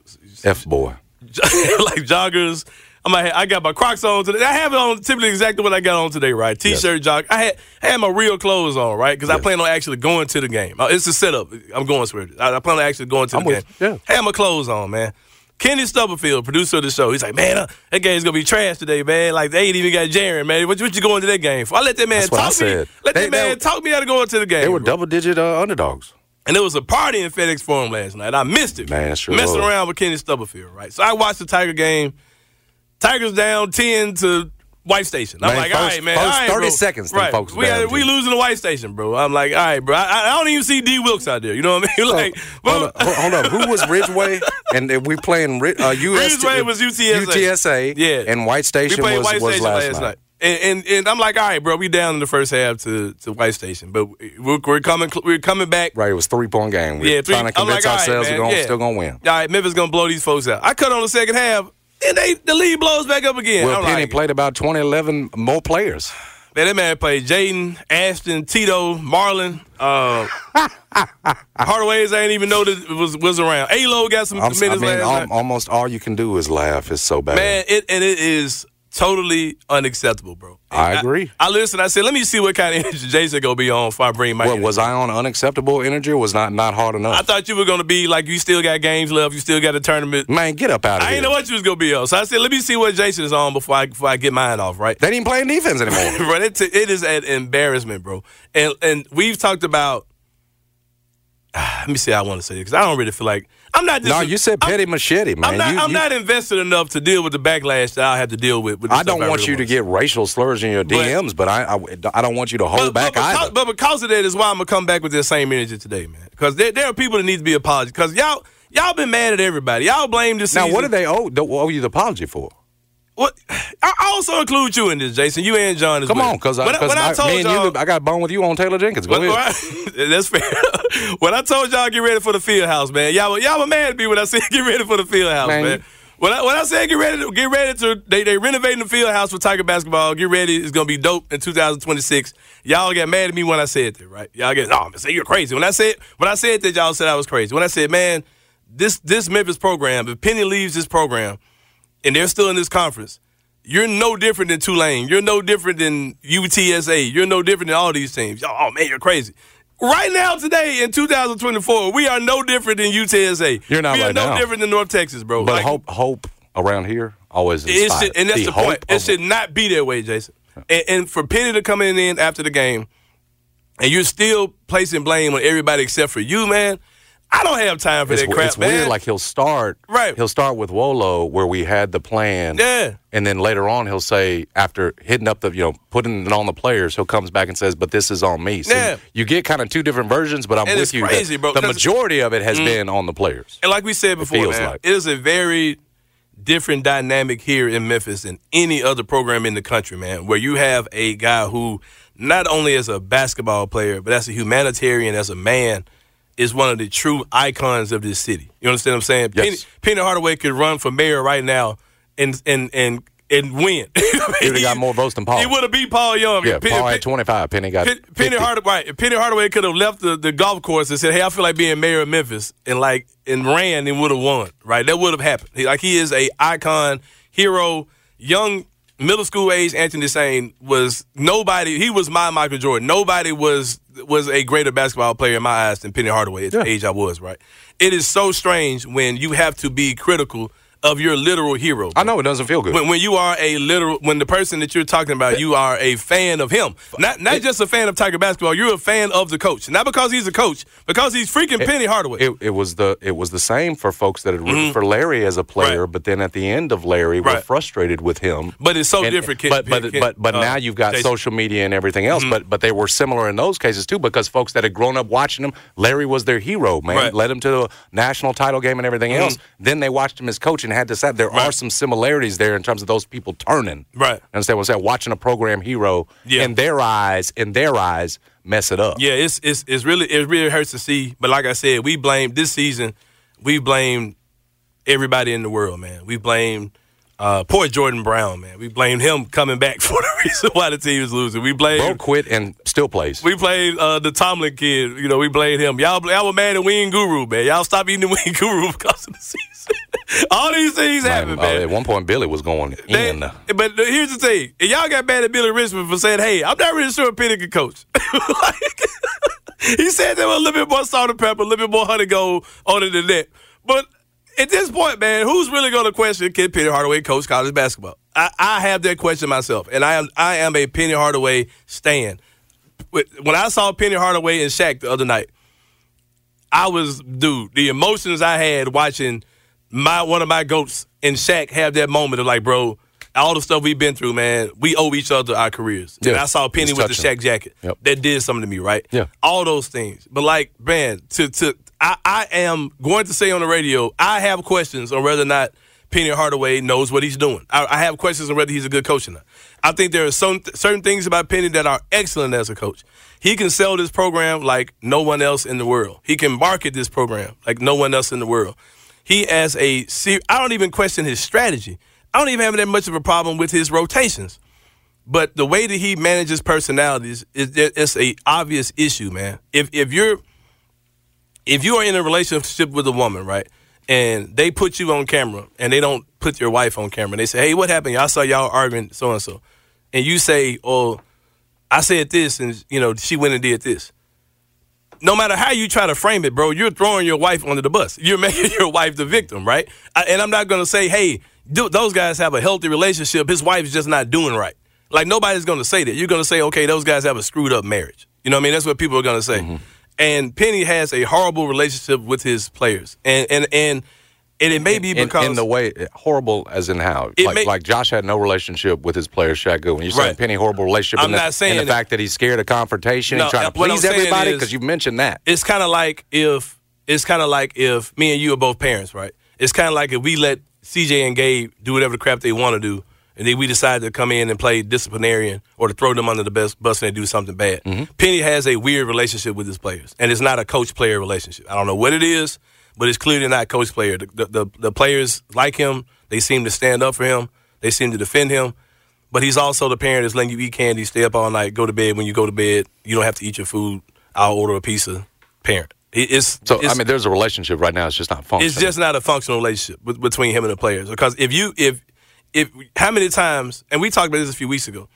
f boy, (laughs) like joggers. I'm like, I got my Crocs on today. I have it on typically exactly what I got on today, right? T-shirt, yes. jog. I had I had my real clothes on, right? Because yes. I plan on actually going to the game. Uh, it's a setup. I'm going swear. I, I plan on actually going to the I'm game. With, yeah. I had my clothes on, man. Kenny Stubblefield, producer of the show, he's like, man, uh, that game's gonna be trash today, man. Like they ain't even got Jaren, man. What, what you going to that game for? I let that man That's talk me. Let they, that man they, talk me out of going to the game. They were double digit uh, underdogs. And there was a party in FedEx Forum last night. I missed it. Man, sure Messing was. around with Kenny Stubblefield, right? So I watched the Tiger game. Tigers down ten to White Station. I'm Man, like, first- all right, man. first all right, 30 bro. seconds, right. folks we, down, we losing the White Station, bro. I'm like, all right, bro. I, I don't even see D Wilkes out there. You know what I mean? (laughs) Like, Hold up, hold up. Who was Ridgeway? And we playing uh, US, (laughs) Ridgeway was UTSA. UTSA. Yeah. And White Station was, White was Station last, night. And, and and I'm like, all right, bro, we down in the first half to, to White Station, but we're, we're coming we're coming back. Right, it was three point game. We Yeah, three- trying to convince like, right, ourselves man, we're gonna, yeah. still gonna win. All right, Memphis gonna blow these folks out. I cut on the second half, and they the lead blows back up again. Well, I'm Penny like, played about 20, 11 more players. Man, that man played Jaden, Ashton, Tito, Marlon. Uh, (laughs) Hardaway's I didn't even know that was was around. Alo got some I'm, minutes I mean, last al- night. almost all you can do is laugh. It's so bad. Man, it and it is totally unacceptable, bro. I agree. I, listened. I said, let me see what kind of (laughs) energy Jason gonna be on before I bring my. What, was I on unacceptable energy or was not not hard enough? I thought you were gonna be like you still got games left. You still got a tournament. Man, get up out of I here. I didn't know what you was gonna be on, so I said, let me see what Jason is on before I before I get mine off. Right. They didn't play defense anymore. (laughs) bro, it, it is an embarrassment, bro. And and we've talked about. (sighs) let me see. How I want to say it because I don't really feel like I'm not. Just, no, you said I'm- petty machete, man. I'm not. You- I'm you- not invested enough to deal with the backlash that I'll have to deal with. with I don't want really you to get racial slurs in your DMs, but, I, I I don't want you to hold back but, because, either. but because of that is why I'm gonna come back with that same energy today, man. Because there, there are people that need to be apologized. Because y'all y'all been mad at everybody. Y'all blame this. now, season. what do they owe, owe you the apology for? What? I also include you in this, Jason. You and John as Come well. on, because I- when I, told me and y'all, you, I got bone with you on Taylor Jenkins. Go When- ahead. I- (laughs) that's fair. when I told y'all get ready for the field house, man, y'all were- y'all were mad at me when I said (laughs) get ready for the field house, man. Man. When I, when I said get ready to get ready to they they renovating the field house for Tiger basketball. Get ready, it's gonna be dope in 2026. Y'all got mad at me when I said that, right? Y'all get oh, say you're crazy. When I said when I said that, y'all said I was crazy. When I said, man, this this Memphis program, if Penny leaves this program and they're still in this conference, you're no different than Tulane. You're no different than UTSA. You're no different than all these teams. Oh man, you're crazy. Right now, today in 2024, we are no different than UTSA. You're not We are no now. different than North Texas, bro. But Like, hope hope around here always should, and that's the, hope point. It should not be that way, Jason. And, and for Penny to come in, in after the game, and you're still placing blame on everybody except for you, man. I don't have time for it's, that crap, it's man. weird. Like he'll start, Right. He'll start with Wolo, where we had the plan, Yeah. and then later on he'll say, after hitting up the, you know, putting it on the players, he'll comes back and says, "But this is on me." So Yeah. you get kind of two different versions, but I'm And with it's you. crazy, bro, The majority of it has mm. been on the players. And like we said before, feels man, like. it is a very different dynamic here in Memphis than any other program in the country, man, where you have a guy who not only as a basketball player, but as a humanitarian, as a man, is one of the true icons of this city. You understand what I'm saying? Yes. Penny, Penny Hardaway could run for mayor right now and and and and win. (laughs) He would've got more votes than Paul. He would have beat Paul Young. Yeah, Penny- Paul had 25. Penny got Penny, Penny Hardaway, right, Penny Hardaway could have left the, the golf course and said, "Hey, I feel like being mayor of Memphis," and like and ran and would have won. Right, that would have happened. He- like he is a icon, hero, young middle school age. Anthony Sain was nobody. He was my Michael Jordan. Nobody was was a greater basketball player in my eyes than Penny Hardaway at the age I was. Right, it is so strange when you have to be critical of your literal hero. I know it doesn't feel good. When, when you are a literal, when the person that you're talking about, you are a fan of him, not not just a fan of Tiger basketball. You're a fan of the coach, not because he's a coach, because he's freaking Penny Hardaway. It, it was the it was the same for folks that had rooted for Larry as a player, Mm-hmm. Right. but then at the end of Larry, were Right. frustrated with him. but it's so And- different. But but but but uh, now you've got Jason. Mm-hmm. social media and everything else. But but they were similar in those cases too, because folks that had grown up watching him, Larry was their hero, man. Right. Mm-hmm. Led him to the national title game and everything else. Then they watched him as coach and had to say there are some similarities there in terms of those people turning. Right. Understand what I'm saying? Watching a program hero Yeah. in their eyes, in their eyes, mess it up. Yeah, it's it's it's really it really hurts to see. But like I said, we blame this season. We blame everybody in the world, man. We blame uh, poor Jordan Brown, man. We blame him coming back (laughs) for the reason why the team is losing. We blame Bro quit and still plays. We played uh, the Tomlin kid. You know, we blame him. Y'all, y'all were mad at Wing Guru, man. Y'all stop eating the (laughs) Wing Guru because of the season. (laughs) All these things happen, Man, man. at one point, Billy was going They- in. but here's the thing: y'all got mad at Billy Richmond for saying, "Hey, I'm not really sure if Penny can coach." (laughs) Like, (laughs) he said there was a little bit more salt and pepper, a little bit more honey gold on it than that. But at this point, man, who's really going to question can Penny Hardaway coach college basketball? I, I have that question myself, and I am I am a Penny Hardaway stan. When I saw Penny Hardaway and Shaq the other night, I was dude. The emotions I had watching my one of my goats and Shaq have that moment of like, bro, all the stuff we've been through, man, we owe each other our careers. Yeah. And I saw Penny with the Shaq jacket. Yep. That did something to me, right? Yeah. All those things. But like, man, to to I, I am going to say on the radio, I have questions on whether or not Penny Hardaway knows what he's doing. I, I have questions on whether he's a good coach or not. I think there are some certain things about Penny that are excellent as a coach. He can sell this program like no one else in the world. He can market this program like no one else in the world. He has a I don't even question his strategy. I don't even have that much of a problem with his rotations. But the way that he manages personalities is it's a obvious issue, man. If if you're if you are in a relationship with a woman, right, and they put you on camera and they don't put your wife on camera, they say, "Hey, what happened? I saw y'all arguing so and so," and you say, "Oh, I said this, and you know she went and did this." No matter how you try to frame it, bro, you're throwing your wife under the bus. You're (laughs) making your wife the victim, right? I, and I'm not gonna say, "Hey." do, those guys have a healthy relationship. His wife's just not doing right. Like nobody's going to say that. You're going to say, okay, those guys have a screwed up marriage. You know what I mean? That's what people are going to say. Mm-hmm. And Penny has a horrible relationship with his players, and and and. And it may be because in, in the way horrible as in how like, may, like Josh had no relationship with his players. Shaq When you're saying right. Penny horrible relationship, I'm not the, saying the fact that he's scared of confrontation, no, and trying to please everybody because you mentioned that. It's kind of like if it's kind of like if me and you are both parents, right? It's kind of like if we let CJ and Gabe do whatever the crap they want to do, and then we decide to come in and play disciplinarian or to throw them under the bus, bus and do something bad. Mm-hmm. Penny has a weird relationship with his players, and it's not a coach player relationship. I don't know what it is, but it's clearly not coach player. The, the, the, the players like him, they seem to stand up for him, they seem to defend him. But he's also the parent that's letting you eat candy, stay up all night, go to bed. When you go to bed, you don't have to eat your food. I'll order a pizza. Parent. It's, so it's, I mean, there's a relationship right now. It's just not functional. It's just not a functional relationship between him and the players. Because if you if if how many times and we talked about this a few weeks ago,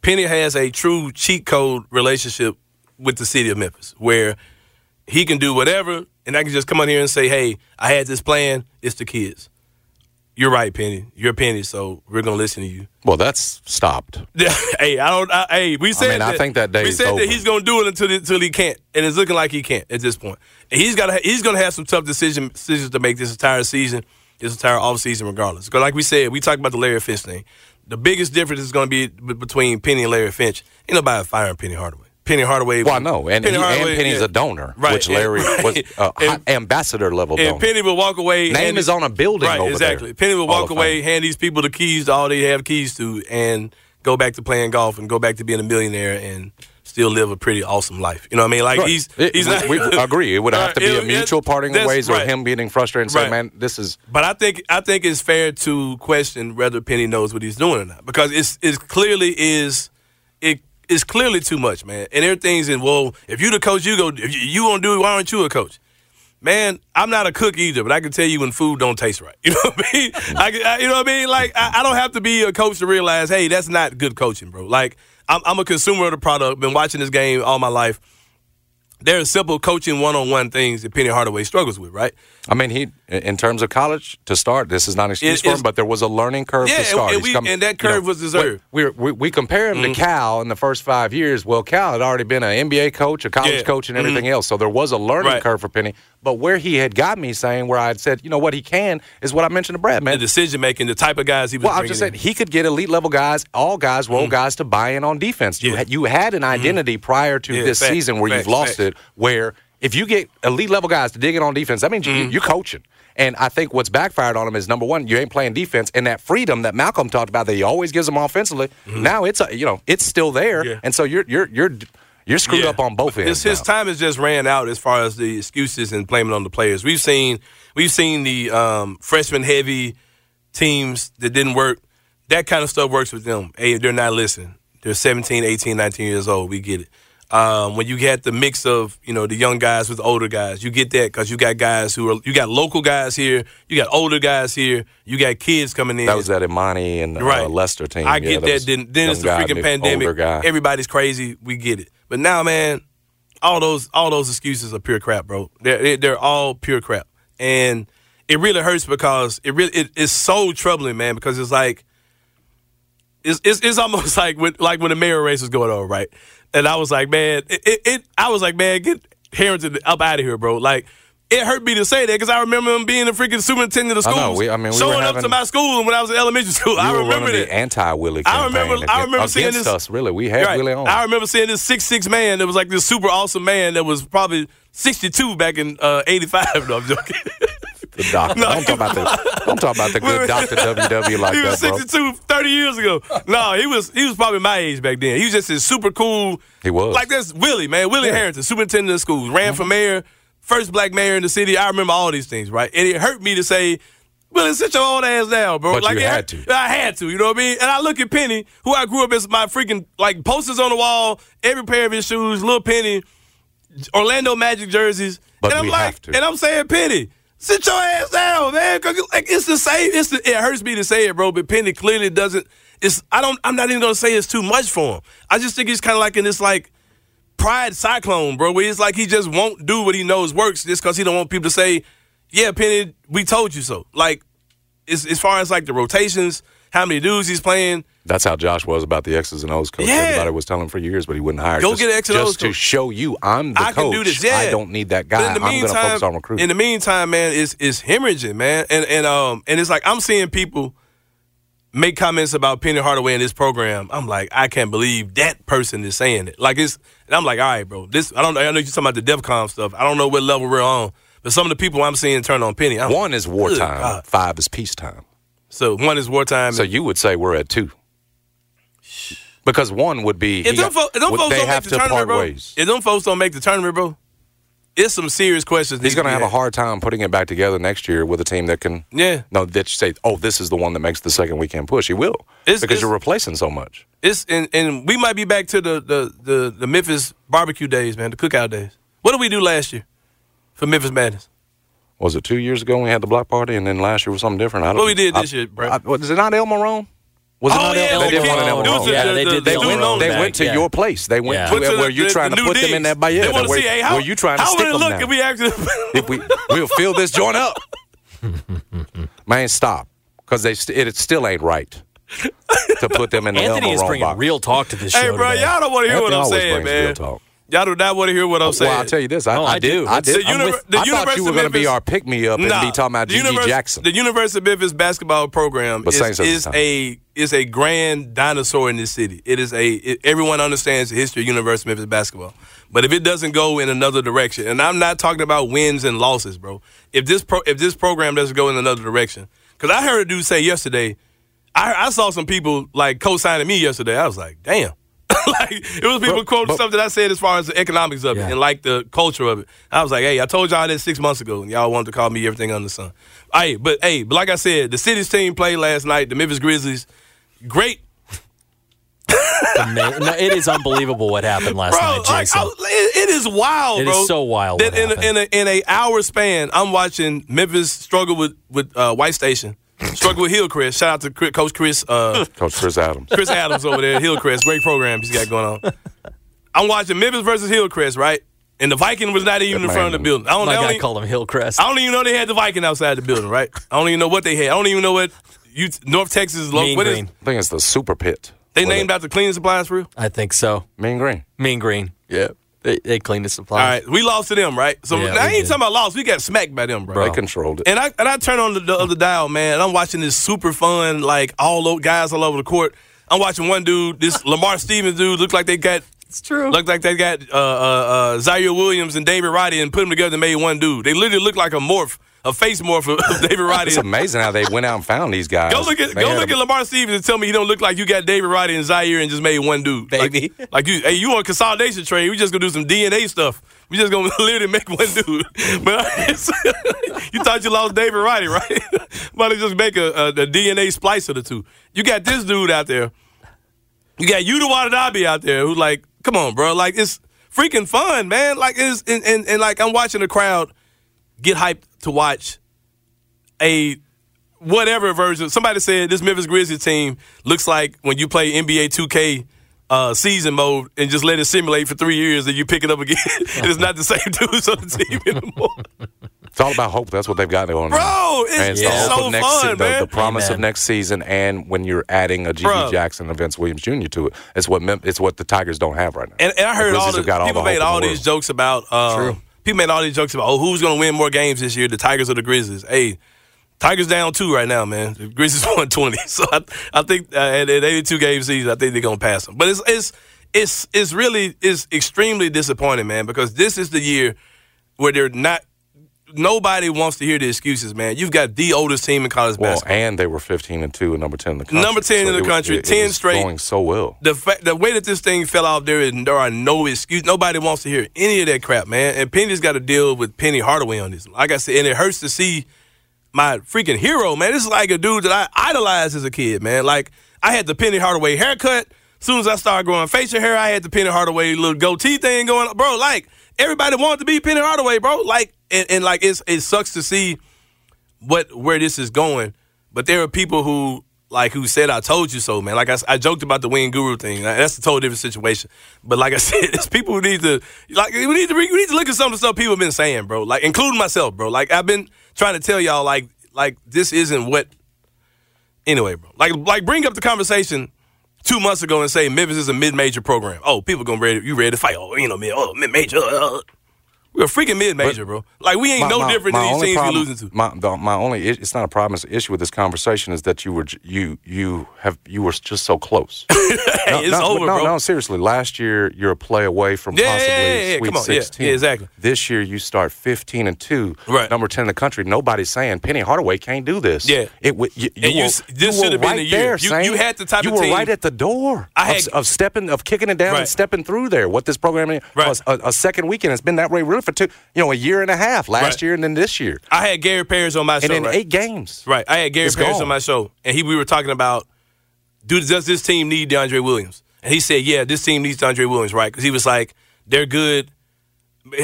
Penny has a true cheat code relationship with the city of Memphis, where he can do whatever, and I can just come on here and say, "Hey, I had this plan. It's the kids." You're right, Penny. You're Penny, so we're gonna listen to you. Well, that's stopped. (laughs) hey, I don't. I, hey, we said. I mean, that, I think that day. We said over. that he's gonna do it until until he can't, and it's looking like he can't at this point. And he's got. He's gonna have some tough decision, decisions to make this entire season, this entire off season, regardless. Because, like we said, we talked about the Larry Finch thing. The biggest difference is going to be between Penny and Larry Finch. Ain't nobody firing Penny Hardaway. Penny Hardaway. Well, I know, and, Penny he, Hardaway, and Penny's yeah. a donor, right, which Larry right. was (laughs) uh, and, ambassador level. And donor. Penny will walk away. Name is on a building. Right, exactly. There. Penny will walk away, hand these people the keys to all they have keys to, and go back to playing golf and go back to being a millionaire and still live a pretty awesome life. You know what I mean? Like right. he's he's it, not, we (laughs) agree. It would have to be a mutual parting of ways, or him getting frustrated and saying, "Man, this is." But I think I think it's fair to question whether Penny knows what he's doing or not because it's it clearly is it's clearly too much, man. And everything's in, well, if you're the coach, you go, if you, won't do it, why aren't you a coach? Man, I'm not a cook either, but I can tell you when food don't taste right. (laughs) You know what I mean? I, I, you know what I mean? Like, I, I, don't have to be a coach to realize, hey, that's not good coaching, bro. Like, I'm, I'm a consumer of the product. Been watching this game all my life. There are simple coaching one-on-one things that Penny Hardaway struggles with, right? I mean, he in terms of college to start, this is not an excuse it, for him, but there was a learning curve yeah, to start. And, we, come, and that curve you know, was deserved. We, we, we compare him mm-hmm. to Cal in the first five years. Well, Cal had already been an NBA coach, a college yeah. coach, and everything mm-hmm. else, so there was a learning right. curve for Penny. But where he had got me saying, where I had said, you know what, he can is what I mentioned to Brad, man. The decision making, the type of guys he was. Well, I just said he could get elite level guys, all guys, role mm-hmm. guys to buy in on defense. Yeah. You, had, you had an mm-hmm. identity prior to this fact, season where fact, you've lost fact. it, where if you get elite level guys to dig in on defense, that means mm-hmm. you, are coaching. And I think what's backfired on him is number one, you ain't playing defense, and that freedom that Malcolm talked about that he always gives them offensively. Mm-hmm. Now it's a, you know it's still there, yeah. and so you're you're you're you're screwed yeah. up on both ends. His, his, time has just ran out as far as the excuses and blaming on the players. We've seen we've seen the um, freshman heavy teams that didn't work. That kind of stuff works with them. Hey, they're not listening. They're 17, 18, 19 years old. We get it. Um, when you get the mix of you know the young guys with older guys, you get that because you got guys who are you got local guys here, you got older guys here, you got kids coming in. That was that Emoni and uh, right. Lester team. I get that. Then, then it's the freaking pandemic. Everybody's crazy. We get it. But now, man, all those all those excuses are pure crap, bro. They're they're all pure crap, and it really hurts because it really it, it's so troubling, man. Because it's like it's, it's, it's almost (laughs) like when like when the mayor race was going on, right? And I was like, man, it, it, it I was like, man, get Herenton up out of here, bro. Like it hurt me to say that because I remember him being the freaking superintendent of schools. I, know. We, I mean, we showing having, up to my school when I was in elementary school. I remember the anti Willie. I remember. I remember seeing this. Us, really, we had right, Willie on. I remember seeing this six six man that was like this super awesome man that was probably sixty two back in uh, eighty five. (laughs) No, I'm joking. (laughs) The doctor. No, don't talk about the don't talk about the good doctor WW like he was that, 62 bro. 30 years ago. No, he was he was probably my age back then. He was just a super cool. He was like this Willie man, Willie yeah. Herenton, superintendent of schools, ran mm-hmm. for mayor first black mayor in the city. I remember all these things, right? And it hurt me to say, well, sit your old ass down, bro. But like you had to. I had to, you know what I mean? And I look at Penny, who I grew up as my freaking like posters on the wall, every pair of his shoes, little Penny, Orlando Magic jerseys. But and I'm we like, have to. and I'm saying, Penny, sit your ass down, man. Like it's the same. It's the, it hurts me to say it, bro. But Penny clearly doesn't. It's I don't. I'm not even gonna say it's too much for him. I just think he's kind of like in this like pride cyclone, bro, where it's like he just won't do what he knows works just because he don't want people to say, yeah, Penny, we told you so. Like, as, as far as like the rotations, how many dudes he's playing. That's how Josh was about the X's and O's coach. Yeah. Everybody was telling him for years, but he wouldn't hire. Go just, get X and O's just to show you I'm the I coach. Can do this. Yeah. I don't need that guy. I'm going to focus on recruiting. In the meantime, man, it's it's hemorrhaging, man, and and um and it's like I'm seeing people make comments about Penny Hardaway in this program. I'm like, I can't believe that person is saying it. Like it's, and I'm like, all right, bro. This I don't. I know you're talking about the DEFCON stuff. I don't know what level we're on, but some of the people I'm seeing turn on Penny. I'm one is wartime. Five is peacetime. So one is wartime. So you would say we're at two. Because one would be if them, fo- if them folks don't have make the tournament, bro. Ways. If them folks don't make the tournament, bro, it's some serious questions. He's going to have a hard time putting it back together next year with a team that can. Yeah. No, that you say, oh, this is the one that makes the second weekend push. He will it's, because it's, you're replacing so much. It's and, and we might be back to the, the the the Memphis barbecue days, man, the cookout days. What did we do last year for Memphis Madness? Was it two years ago we had the block party, and then last year was something different? I don't. What we did this I, year, bro? I, was it not Elma Roane? Was oh, it yeah, they did one in El Yeah, they did. They, went, they went to yeah. your place. They went yeah. to, where, where you're trying to put digs. them in that bayou. They want to see, hey, how, where you trying to how stick would it look them if we actually (laughs) if we we'll fill this joint up. (laughs) Man, stop, because they st- it still ain't right to put them in the (laughs) Anthony is bringing box. real talk to this show. Hey, bro, today. y'all don't want to hear Anthony what I'm saying, man. Real talk. Y'all do not want to hear what I'm saying. Well, I'll tell you this. I, I, I do. I did. The uni- with, the I thought you were going to be our pick me up and nah, be talking about GG Jackson. The University of Memphis basketball program but is, is a is a grand dinosaur in this city. It is a it, everyone understands the history of University of Memphis basketball. But if it doesn't go in another direction, and I'm not talking about wins and losses, bro. If this pro, if this program doesn't go in another direction, because I heard a dude say yesterday, I, I saw some people like co-signing me yesterday. I was like, damn. (laughs) like it was people but, quoting but, stuff that I said as far as the economics of yeah. it and like the culture of it. I was like, hey, I told y'all this six months ago, and y'all wanted to call me everything under the sun. Hey, but hey, but like I said, the city's team played last night. The Memphis Grizzlies, great. no, it is unbelievable what happened last bro, night, Jason. Like, I, it is wild, it bro. It is so wild. That in a, in a, in a hour span, I'm watching Memphis struggle with with uh, White Station Struggle with Hillcrest. Shout out to Coach Chris. Uh, (laughs) Coach Chris Adams. Chris Adams over there, at Hillcrest. Great program he's got going on. I'm watching Memphis versus Hillcrest, right? And the Viking was not even in front of the building. I don't, My I guy only, called him Hillcrest. I don't even know they had the Viking outside the building, right? I don't even know what they had. I don't even know what you, North Texas is local. What green. is, I think it's the Super Pit. They named after cleaning supplies for real? I think so. Mean Green. Mean Green. Yeah. They, they cleaned the supplies. All right, we lost to them, right? So yeah, I ain't did. talking about lost. We got smacked by them, bro. bro. They controlled it. And I and I turn on the, the other dial, man. I'm watching this super fun, like all over, guys all over the court. I'm watching one dude, this Lamar Stevens dude, looks like they got. It's true. Looked like they got uh, uh, uh, Ziaire Williams and David Roddy and put them together and made one dude. They literally look like a morph a face morph of David Roddy. It's amazing how they went out and found these guys. Go look at they go look a, at Lamar Stevens and tell me you don't look like you got David Roddy and Ziaire and just made one dude, baby. Like, like you, hey, you on consolidation trade? We just gonna do some DNA stuff. We just gonna (laughs) literally make one dude. (laughs) But (laughs) you thought you lost David Roddy, right? About to just make a, a, a, DNA splice of the two. You got this dude out there. You got Yuta Watanabe out there who's like, come on, bro. Like it's freaking fun, man. Like it's and, and, and like I'm watching the crowd get hyped to watch a whatever version. Somebody said this Memphis Grizzlies team looks like when you play NBA 2K uh, season mode and just let it simulate for three years and you pick it up again. (laughs) it's not the same (laughs) dudes on the team anymore. It's all about hope. That's what they've got going on. Bro, it's, and it's yeah. so next fun, se- man. The, the promise Amen. of next season, and when you're adding a G.G. Jackson and Vince Williams Jr. to it, it's what Mem- it's what the Tigers don't have right now. And, and I heard all the, people all the made all these jokes about uh, people made all these jokes about, oh, who's going to win more games this year, the Tigers or the Grizzlies? Hey, Tigers down two right now, man. The Grizzlies (laughs) won 20. So I, I think uh, at, at 82 game season, I think they're going to pass them. But it's, it's, it's, it's really, it's extremely disappointing, man, because this is the year where they're not nobody wants to hear the excuses, man. You've got the oldest team in college well, basketball. and they were 15 and 2 and number 10 in the country. Number 10 so in the country, it, 10 it straight. going so well. The fact, the way that this thing fell off there, is, there are no excuses. Nobody wants to hear any of that crap, man. And Penny's got to deal with Penny Hardaway on this. Like I said, and it hurts to see my freaking hero, man. This is like a dude that I idolized as a kid, man. Like I had the Penny Hardaway haircut. As soon as I started growing facial hair, I had the Penny Hardaway little goatee thing going. Bro, like everybody wanted to be Penny Hardaway, bro. Like and, and like it's it sucks to see what where this is going. But there are people who like who said I told you so, man. Like I, I joked about the wing guru thing. That's a total different situation. But like I (laughs) said, it's people who need to like we need to we need to look at some of the stuff people have been saying, bro. Like including myself, bro. Like I've been trying to tell y'all like like this isn't what. Anyway, bro. Like like bring up the conversation two months ago and say Memphis is a mid-major program. Oh, people gonna ready you ready to fight? Oh, you know me. Oh, mid-major. Uh, we're a freaking mid major, bro. Like we ain't my, no my, different my than these teams we losing to. My, the, my only it's not a problem. It's an issue with this conversation is that you were you you have you were just so close. (laughs) hey, no, it's no, over, no, bro. No, seriously. Last year you're a play away from yeah, possibly yeah, yeah, Sweet Come on. 16. Yeah, exactly. This year you start 15 and two, right. number 10 in the country. Nobody's saying Penny Hardaway can't do this. Yeah, it you, you, you, were, this should have right been the year. There, you, saying, you had the type you of team. were right at the door I of, had, of stepping of kicking it down right. and stepping through there. What this program is. Right. A, a, second weekend. It's been that way really for two, you know, a year and a half. Last right. year and then this year. I had Gary Parrish on my show. And in right? eight games. Right. I had Gary it's gone. on my show, and he we were talking about, dude, does this team need DeAndre Williams? And he said, yeah, this team needs DeAndre Williams, right? Because he was like, they're good.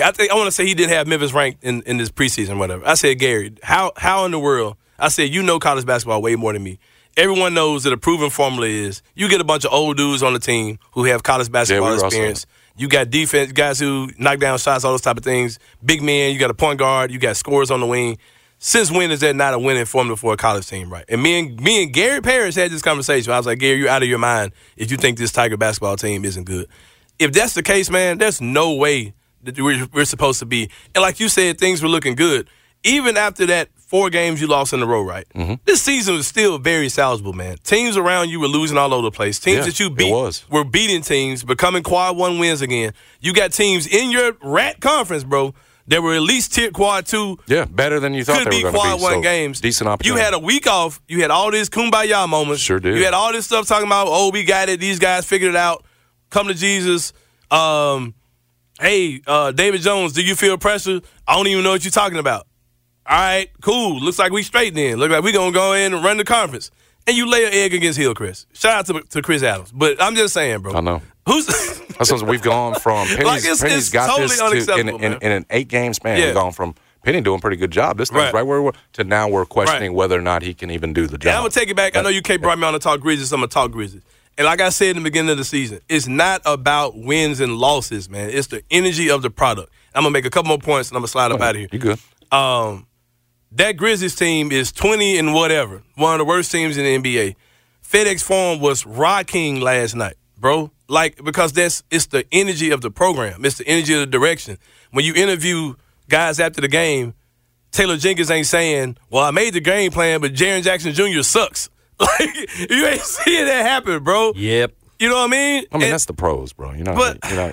I think I want to say he didn't have Memphis ranked in, in this preseason, whatever. I said, Gary, how how in the world? I said, you know college basketball way more than me. Everyone knows that a proven formula is you get a bunch of old dudes on the team who have college basketball yeah, we experience. You got defense guys who knock down shots, all those type of things. Big men, you got a point guard, you got scores on the wing. Since when is that not a winning formula for a college team, right? And me and me and Gary Parrish had this conversation. I was like, Gary, you're out of your mind if you think this Tiger basketball team isn't good. If that's the case, man, there's no way that we're, we're supposed to be. And like you said, things were looking good. Even after that four games you lost in a row, right? Mm-hmm. This season was still very salvageable, man. Teams around you were losing all over the place. Teams yeah, that you beat were beating teams, becoming quad one wins again. You got teams in your rat conference, bro. That were at least tier quad two. Yeah, better than you thought Could they were going quad to be. one so games. Decent opportunity. You had a week off. You had all these kumbaya moments. Sure did. You had all this stuff talking about, oh, we got it. These guys figured it out. Come to Jesus. Um, hey, uh, David Jones, do you feel pressure? I don't even know what you're talking about. All right, cool. Looks like we straight then. Look like we gonna go in and run the conference. And you lay an egg against Hill, Chris. Shout out to, to Chris Adams. But I'm just saying, bro. I know. Who's (laughs) That's what we've gone from. Penny's, Like, it's- Penny's it's got totally this to, in, in, in an eight game span. Yeah. We've gone from Penny doing a pretty good job. This thing's Right. right, where we're to now we're questioning Right. whether or not he can even do the job. And I'm gonna take it back. I know you can't brought me on to talk Grizzlies. So I'm gonna talk Grizzlies. And like I said in the beginning of the season, it's not about wins and losses, man. It's the energy of the product. I'm gonna make a couple more points and I'm gonna slide up out of here. You good? Um, that Grizzlies team is 20 and whatever, one of the worst teams in the NBA. FedEx Forum was rocking last night, bro. Like because that's it's the energy of the program. It's the energy of the direction. When you interview guys after the game, Taylor Jenkins ain't saying, "Well, I made the game plan, but Jaren Jackson Jr. sucks." (laughs) Like you ain't (laughs) seeing that happen, bro. Yep. You know what I mean? I mean, And- that's the pros, bro. You know, But- you know,